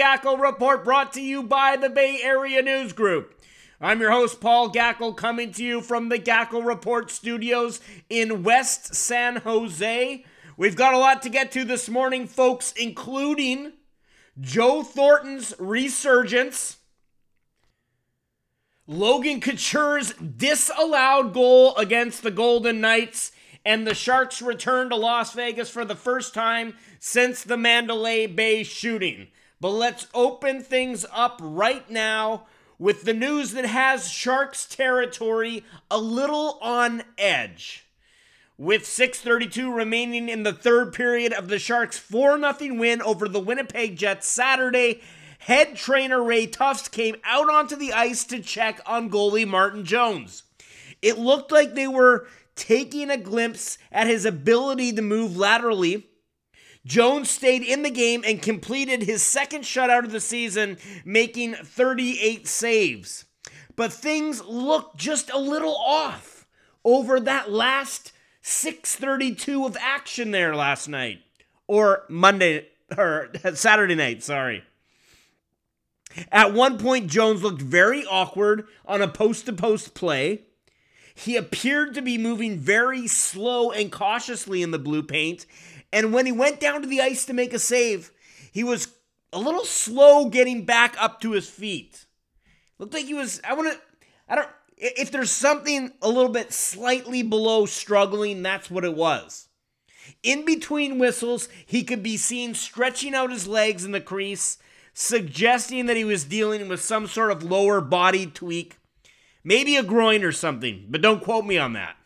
Gackle Report brought to you by the Bay Area News Group. I'm your host, Paul Gackle, coming to you from the Gackle Report studios in West San Jose. We've got a lot to get to this morning, folks, including Joe Thornton's resurgence, Logan Couture's disallowed goal against the Golden Knights, and the Sharks return to Las Vegas for the first time since the Mandalay Bay shooting. But let's open things up right now with the news that has Sharks territory a little on edge. With 6:32 remaining in the third period of the Sharks' 4-0 win over the Winnipeg Jets Saturday, head trainer Ray Tufts came out onto the ice to check on goalie Martin Jones. It looked like they were taking a glimpse at his ability to move laterally. Jones stayed in the game and completed his second shutout of the season, making 38 saves. But things looked just a little off over that last 632 of action there last night. Or Monday, or Saturday night, sorry. At one point, Jones looked very awkward on a post to post play. He appeared to be moving very slow and cautiously in the blue paint. And when he went down to the ice to make a save, he was a little slow getting back up to his feet. Looked like he was, I want to, I don't, if there's something a little bit slightly below struggling, that's what it was. In between whistles, he could be seen stretching out his legs in the crease, suggesting that he was dealing with some sort of lower body tweak Maybe a groin or something, but don't quote me on that.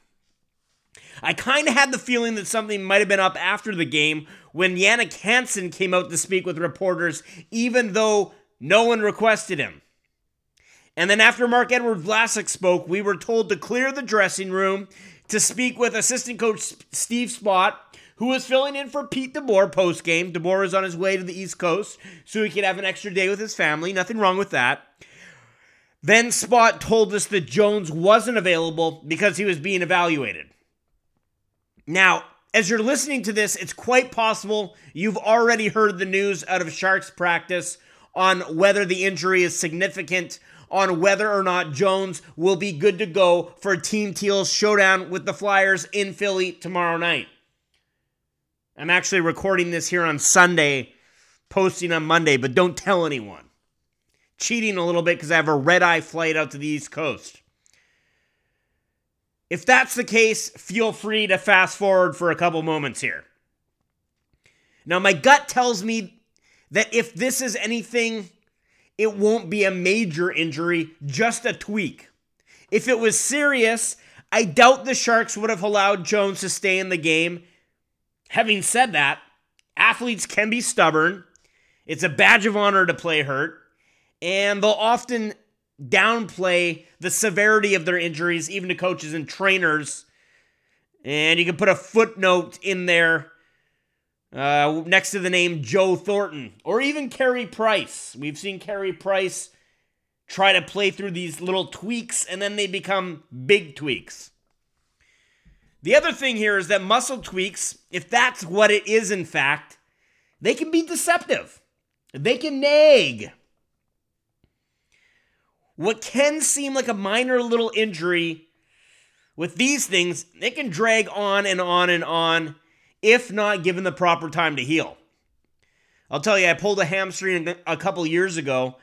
I kind of had the feeling that something might have been up after the game when Jannik Hansen came out to speak with reporters, even though no one requested him. And then after Marc-Edouard Vlasic spoke, we were told to clear the dressing room to speak with assistant coach Steve Spott, who was filling in for Pete DeBoer post game. DeBoer is on his way to the East Coast so he could have an extra day with his family. Nothing wrong with that. Then Spott told us that Jones wasn't available because he was being evaluated. Now, as you're listening to this, it's quite possible you've already heard the news out of Sharks practice on whether the injury is significant, on whether or not Jones will be good to go for Team Teal's showdown with the Flyers in Philly tomorrow night. I'm actually recording this here on Sunday, posting on Monday, but don't tell anyone cheating a little bit because I have a red eye flight out to the East Coast. If that's the case, feel free to fast forward for a couple moments here. Now, my gut tells me that if this is anything, it won't be a major injury, just a tweak. If it was serious, I doubt the Sharks would have allowed Jones to stay in the game. Having said that, athletes can be stubborn. It's a badge of honor to play hurt and they'll often downplay the severity of their injuries, even to coaches and trainers. And you can put a footnote in there uh, next to the name Joe Thornton or even Carey Price. We've seen Carey Price try to play through these little tweaks and then they become big tweaks. The other thing here is that muscle tweaks, if that's what it is in fact, they can be deceptive. They can nag what can seem like a minor little injury with these things, it can drag on and on and on if not given the proper time to heal. I'll tell you, I pulled a hamstring a couple years ago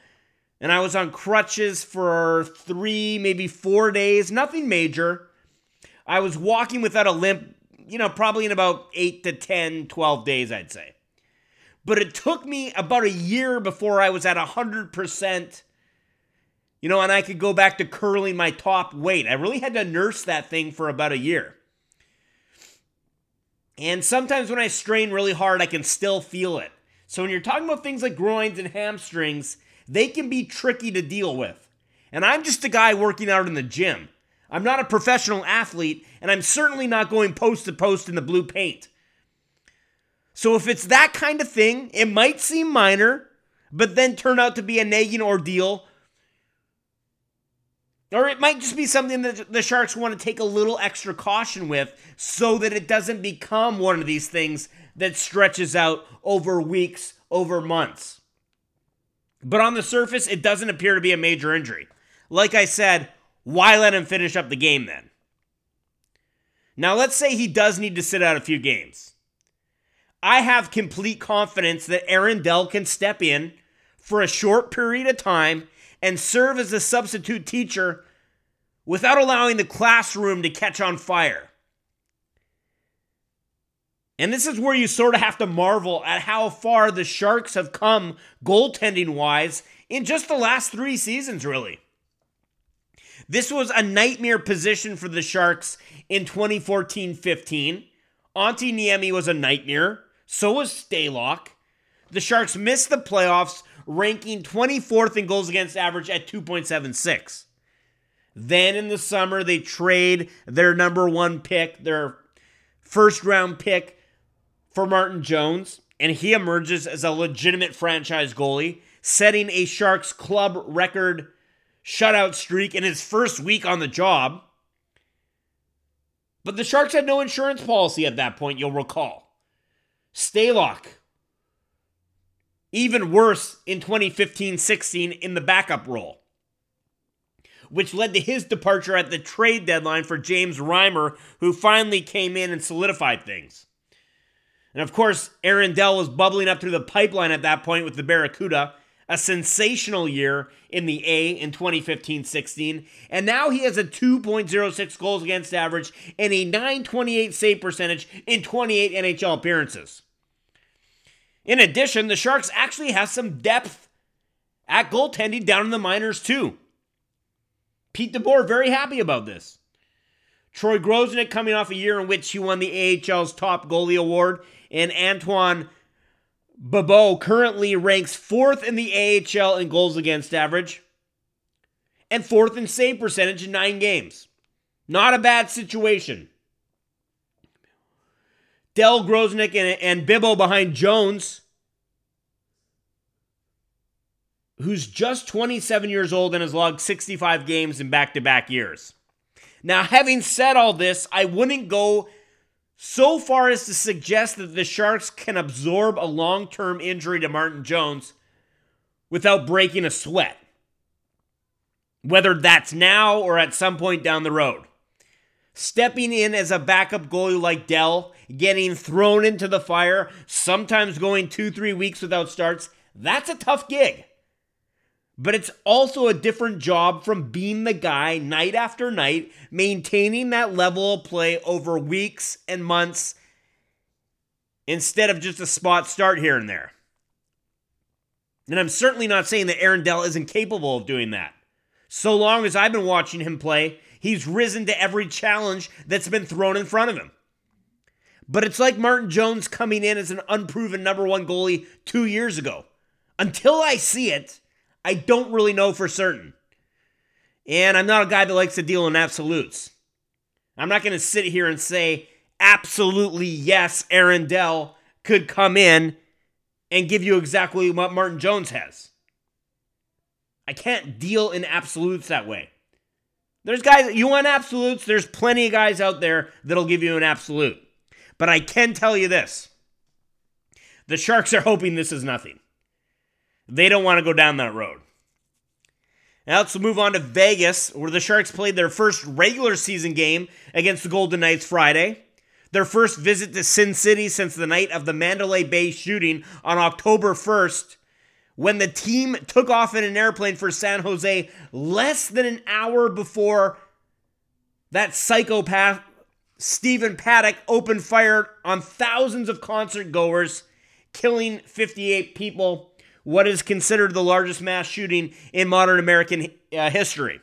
and I was on crutches for three, maybe four days, nothing major. I was walking without a limp, you know, probably in about eight to 10, 12 days, I'd say. But it took me about a year before I was at 100% you know, and I could go back to curling my top weight. I really had to nurse that thing for about a year. And sometimes when I strain really hard, I can still feel it. So when you're talking about things like groins and hamstrings, they can be tricky to deal with. And I'm just a guy working out in the gym. I'm not a professional athlete, and I'm certainly not going post to post in the blue paint. So if it's that kind of thing, it might seem minor, but then turn out to be a nagging ordeal Or it might just be something that the Sharks want to take a little extra caution with so that it doesn't become one of these things that stretches out over weeks, over months. But on the surface, it doesn't appear to be a major injury. Like I said, why let him finish up the game then? Now, let's say he does need to sit out a few games. I have complete confidence that Aaron Dell can step in for a short period of time and serve as a substitute teacher without allowing the classroom to catch on fire. And this is where you sort of have to marvel at how far the Sharks have come goaltending wise in just the last three seasons, really. This was a nightmare position for the Sharks in 2014 15. Antti Niemi was a nightmare. So was Stalock. The Sharks missed the playoffs, ranking 24th in goals against average at 2.76. Then in the summer, they trade their number one pick, their first round pick, for Martin Jones, and he emerges as a legitimate franchise goalie, setting a Sharks club record shutout streak in his first week on the job. But the Sharks had no insurance policy at that point, you'll recall. Stalock, even worse in 2015 16 in the backup role, which led to his departure at the trade deadline for James Reimer, who finally came in and solidified things. And of course, Aaron Dell was bubbling up through the pipeline at that point with the Barracuda, a sensational year in the A in 2015 16. And now he has a 2.06 goals against average and a 928 save percentage in 28 NHL appearances. In addition, the Sharks actually have some depth at goaltending down in the minors, too. Pete DeBoer very happy about this. Troy Grosenick coming off a year in which he won the AHL's top goalie award, and Antoine Bibeau currently ranks fourth in the AHL in goals against average and fourth in save percentage in nine games. Not a bad situation. Dell Grosenick and, and Bibeau behind Jones, who's just 27 years old and has logged 65 games in back to back years. Now, having said all this, I wouldn't go so far as to suggest that the Sharks can absorb a long term injury to Martin Jones without breaking a sweat. Whether that's now or at some point down the road. Stepping in as a backup goalie like Dell, getting thrown into the fire, sometimes going two, three weeks without starts, that's a tough gig. But it's also a different job from being the guy night after night, maintaining that level of play over weeks and months instead of just a spot start here and there. And I'm certainly not saying that Aaron Dell isn't capable of doing that. So long as I've been watching him play, he's risen to every challenge that's been thrown in front of him. But it's like Martin Jones coming in as an unproven number one goalie two years ago. Until I see it, I don't really know for certain. And I'm not a guy that likes to deal in absolutes. I'm not going to sit here and say absolutely yes, Aaron Dell could come in and give you exactly what Martin Jones has. I can't deal in absolutes that way. There's guys, you want absolutes, there's plenty of guys out there that'll give you an absolute. But I can tell you this the Sharks are hoping this is nothing. They don't want to go down that road. Now let's move on to Vegas, where the Sharks played their first regular season game against the Golden Knights Friday. Their first visit to Sin City since the night of the Mandalay Bay shooting on October 1st, when the team took off in an airplane for San Jose less than an hour before that psychopath Stephen Paddock opened fire on thousands of concert goers, killing 58 people what is considered the largest mass shooting in modern American uh, history.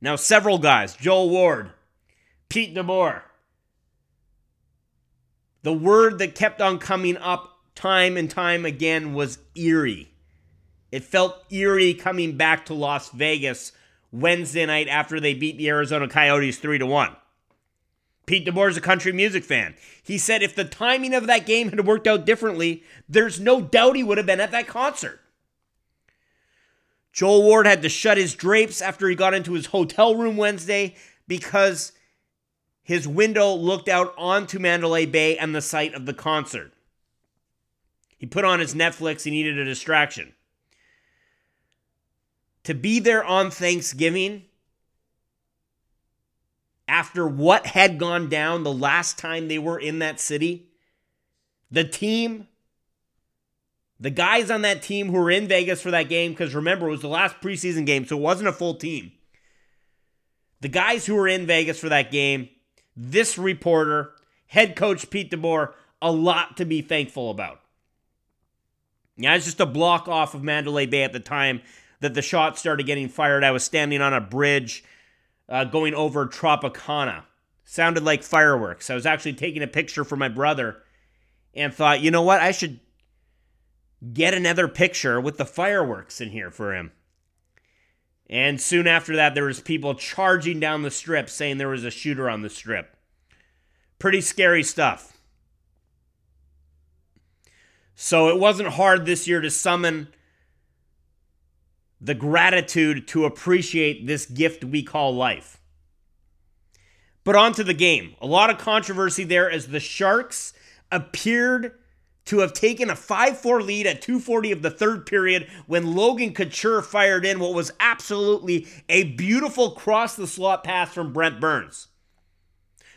Now, several guys, Joel Ward, Pete DeBoer, the word that kept on coming up time and time again was eerie. It felt eerie coming back to Las Vegas Wednesday night after they beat the Arizona Coyotes 3 to 1. Pete DeBoer is a country music fan. He said if the timing of that game had worked out differently, there's no doubt he would have been at that concert. Joel Ward had to shut his drapes after he got into his hotel room Wednesday because his window looked out onto Mandalay Bay and the site of the concert. He put on his Netflix, he needed a distraction. To be there on Thanksgiving after what had gone down the last time they were in that city, the team the guys on that team who were in Vegas for that game, because remember, it was the last preseason game, so it wasn't a full team. The guys who were in Vegas for that game, this reporter, head coach Pete DeBoer, a lot to be thankful about. Yeah, it's just a block off of Mandalay Bay at the time that the shots started getting fired. I was standing on a bridge uh, going over Tropicana. Sounded like fireworks. I was actually taking a picture for my brother and thought, you know what? I should get another picture with the fireworks in here for him. And soon after that, there was people charging down the strip saying there was a shooter on the strip. Pretty scary stuff. So it wasn't hard this year to summon the gratitude to appreciate this gift we call life. But on to the game. A lot of controversy there as the Sharks appeared to have taken a 5 4 lead at 240 of the third period when Logan Couture fired in what was absolutely a beautiful cross the slot pass from Brent Burns.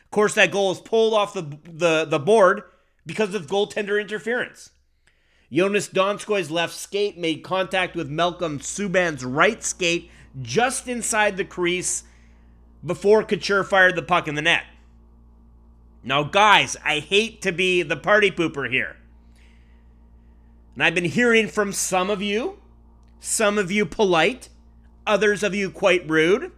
Of course, that goal was pulled off the, the, the board because of goaltender interference. Joonas Donskoi's left skate made contact with Malcolm Subban's right skate just inside the crease before Couture fired the puck in the net. Now, guys, I hate to be the party pooper here. And I've been hearing from some of you, some of you polite, others of you quite rude.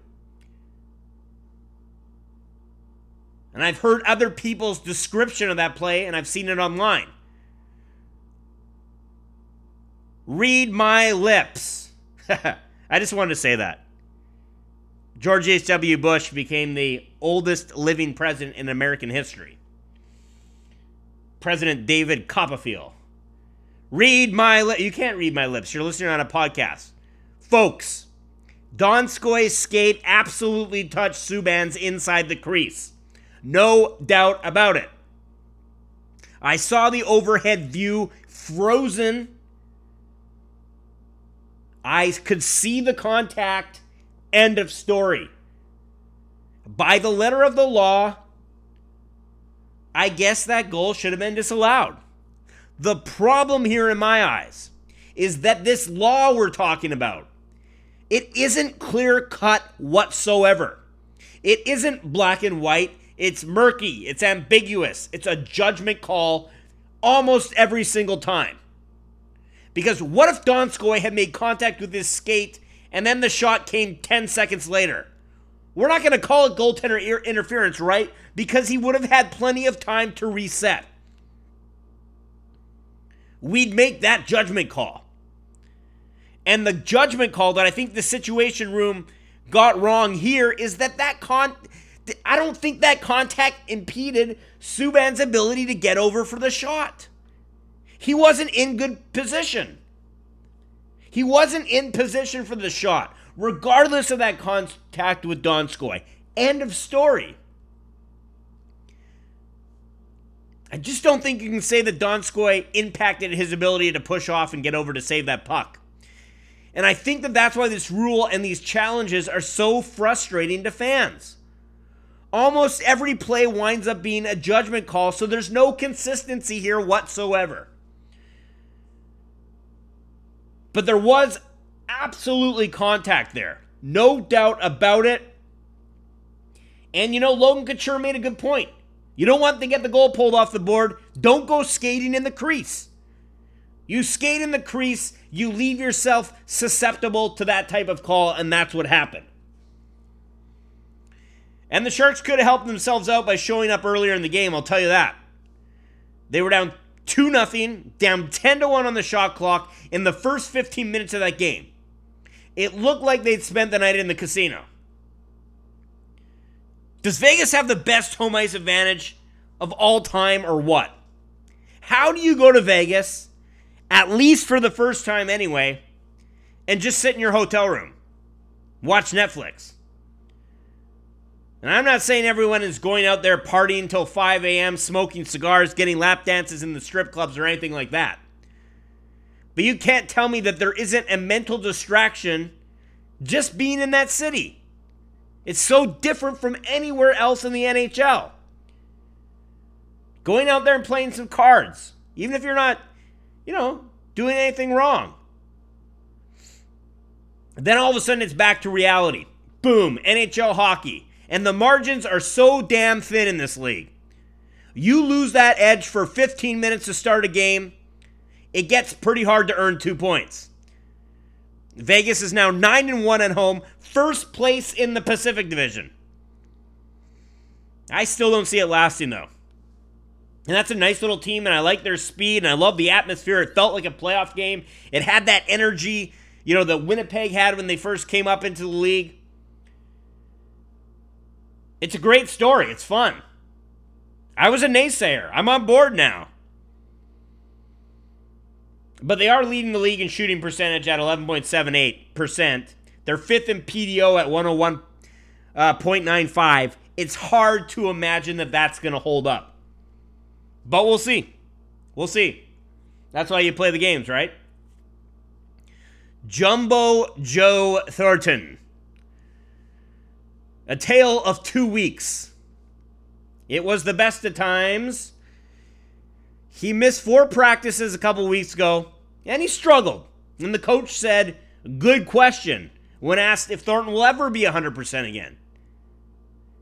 And I've heard other people's description of that play, and I've seen it online. Read my lips. I just wanted to say that. George H.W. Bush became the oldest living president in American history. President David Copperfield Read my lips. You can't read my lips. You're listening on a podcast. Folks, Donskoi's skate absolutely touched Subban's inside the crease. No doubt about it. I saw the overhead view frozen. I could see the contact. End of story. By the letter of the law, I guess that goal should have been disallowed. The problem here, in my eyes, is that this law we're talking about, it isn't clear cut whatsoever. It isn't black and white. It's murky. It's ambiguous. It's a judgment call almost every single time. Because what if Donskoi had made contact with his skate and then the shot came 10 seconds later? We're not going to call it goaltender interference, right? Because he would have had plenty of time to reset we'd make that judgment call. And the judgment call that I think the Situation Room got wrong here is that that con I don't think that contact impeded Subban's ability to get over for the shot. He wasn't in good position. He wasn't in position for the shot, regardless of that contact with Donskoi. End of story. I just don't think you can say that Donskoi impacted his ability to push off and get over to save that puck. And I think that that's why this rule and these challenges are so frustrating to fans. Almost every play winds up being a judgment call, so there's no consistency here whatsoever. But there was absolutely contact there. No doubt about it. And you know, Logan Couture made a good point. You don't want to get the goal pulled off the board. Don't go skating in the crease. You skate in the crease, you leave yourself susceptible to that type of call, and that's what happened. And the Sharks could have helped themselves out by showing up earlier in the game, I'll tell you that. They were down 2 0, down 10 to 1 on the shot clock in the first 15 minutes of that game. It looked like they'd spent the night in the casino. Does Vegas have the best home ice advantage of all time or what? How do you go to Vegas, at least for the first time anyway, and just sit in your hotel room. Watch Netflix. And I'm not saying everyone is going out there partying until 5 a.m., smoking cigars, getting lap dances in the strip clubs, or anything like that. But you can't tell me that there isn't a mental distraction just being in that city. It's so different from anywhere else in the NHL. Going out there and playing some cards, even if you're not, you know, doing anything wrong. Then all of a sudden it's back to reality. Boom, NHL hockey. And the margins are so damn thin in this league. You lose that edge for 15 minutes to start a game, it gets pretty hard to earn two points. Vegas is now 9 and 1 at home, first place in the Pacific Division. I still don't see it lasting though. And that's a nice little team, and I like their speed, and I love the atmosphere. It felt like a playoff game. It had that energy, you know, that Winnipeg had when they first came up into the league. It's a great story. It's fun. I was a naysayer. I'm on board now. But they are leading the league in shooting percentage at 11.78%. They're fifth in PDO at 101.95. Uh, it's hard to imagine that that's going to hold up. But we'll see. We'll see. That's why you play the games, right? Jumbo Joe Thornton. A tale of two weeks. It was the best of times. He missed four practices a couple weeks ago, and he struggled. And the coach said, Good question, when asked if Thornton will ever be 100% again.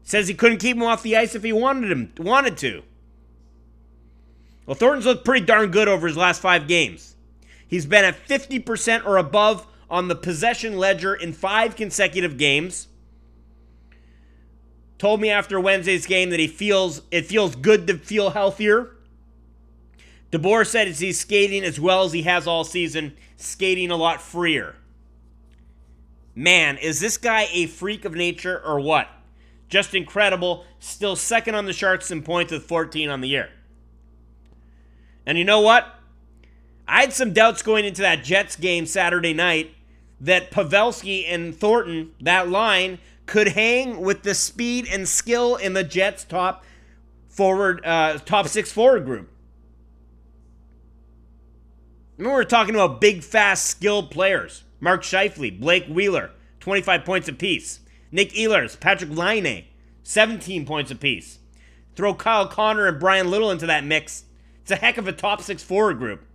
Says he couldn't keep him off the ice if he wanted him wanted to. Well, Thornton's looked pretty darn good over his last five games. He's been at 50% or above on the possession ledger in five consecutive games told me after Wednesday's game that he feels it feels good to feel healthier. DeBoer said he's skating as well as he has all season, skating a lot freer. Man, is this guy a freak of nature or what? Just incredible. Still second on the Sharks in points with 14 on the year. And you know what? I had some doubts going into that Jets game Saturday night that Pavelski and Thornton, that line, could hang with the speed and skill in the Jets' top forward, uh, top six forward group. Remember, we're talking about big, fast, skilled players. Mark Scheifele, Blake Wheeler, 25 points apiece. Nick Ehlers, Patrik Laine, 17 points apiece. Throw Kyle Connor and Bryan Little into that mix. It's a heck of a top six forward group.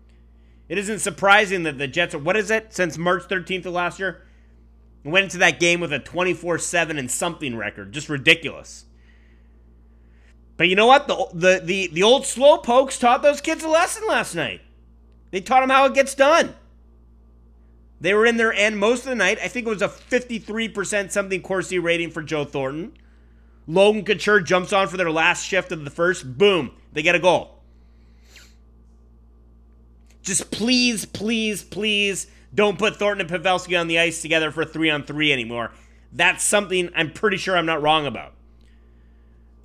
It isn't surprising that the Jets are, what is it, since March 13th of last year? Went into that game with a 24 7 and something record. Just ridiculous. But you know what? The, the, the, the old slow pokes taught those kids a lesson last night. They taught them how it gets done. They were in their end most of the night. I think it was a 53% something Corsi rating for Joe Thornton. Logan Couture jumps on for their last shift of the first. Boom. They get a goal. Just please, please, please don't put Thornton and Pavelski on the ice together for three on three anymore. That's something I'm pretty sure I'm not wrong about.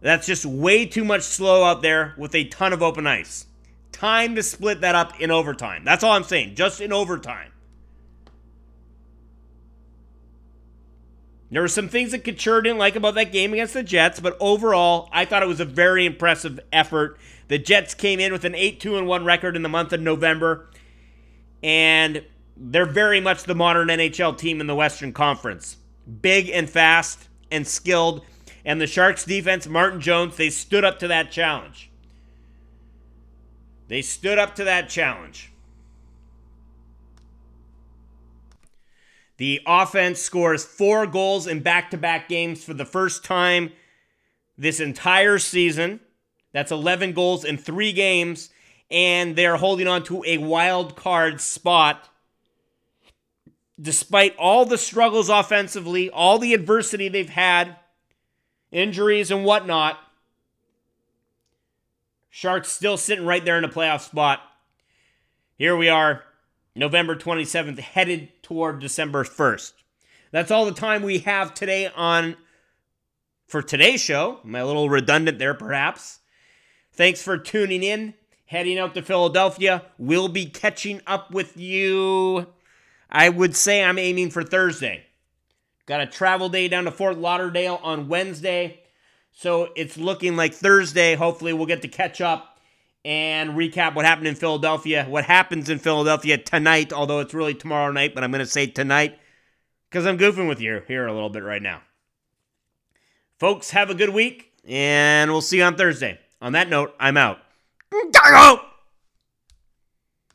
That's just way too much slow out there with a ton of open ice. Time to split that up in overtime. That's all I'm saying, just in overtime. There were some things that Couture didn't like about that game against the Jets, but overall, I thought it was a very impressive effort. The Jets came in with an 8 2 1 record in the month of November, and they're very much the modern NHL team in the Western Conference. Big and fast and skilled. And the Sharks defense, Martin Jones, they stood up to that challenge. They stood up to that challenge. The offense scores four goals in back to back games for the first time this entire season. That's 11 goals in three games. And they're holding on to a wild card spot despite all the struggles offensively, all the adversity they've had, injuries and whatnot, Sharks still sitting right there in a playoff spot. Here we are, November 27th, headed toward December 1st. That's all the time we have today on for today's show. A little redundant there, perhaps? Thanks for tuning in. Heading out to Philadelphia. We'll be catching up with you I would say I'm aiming for Thursday. Got a travel day down to Fort Lauderdale on Wednesday. So it's looking like Thursday. Hopefully, we'll get to catch up and recap what happened in Philadelphia, what happens in Philadelphia tonight, although it's really tomorrow night, but I'm going to say tonight because I'm goofing with you here a little bit right now. Folks, have a good week, and we'll see you on Thursday. On that note, I'm out.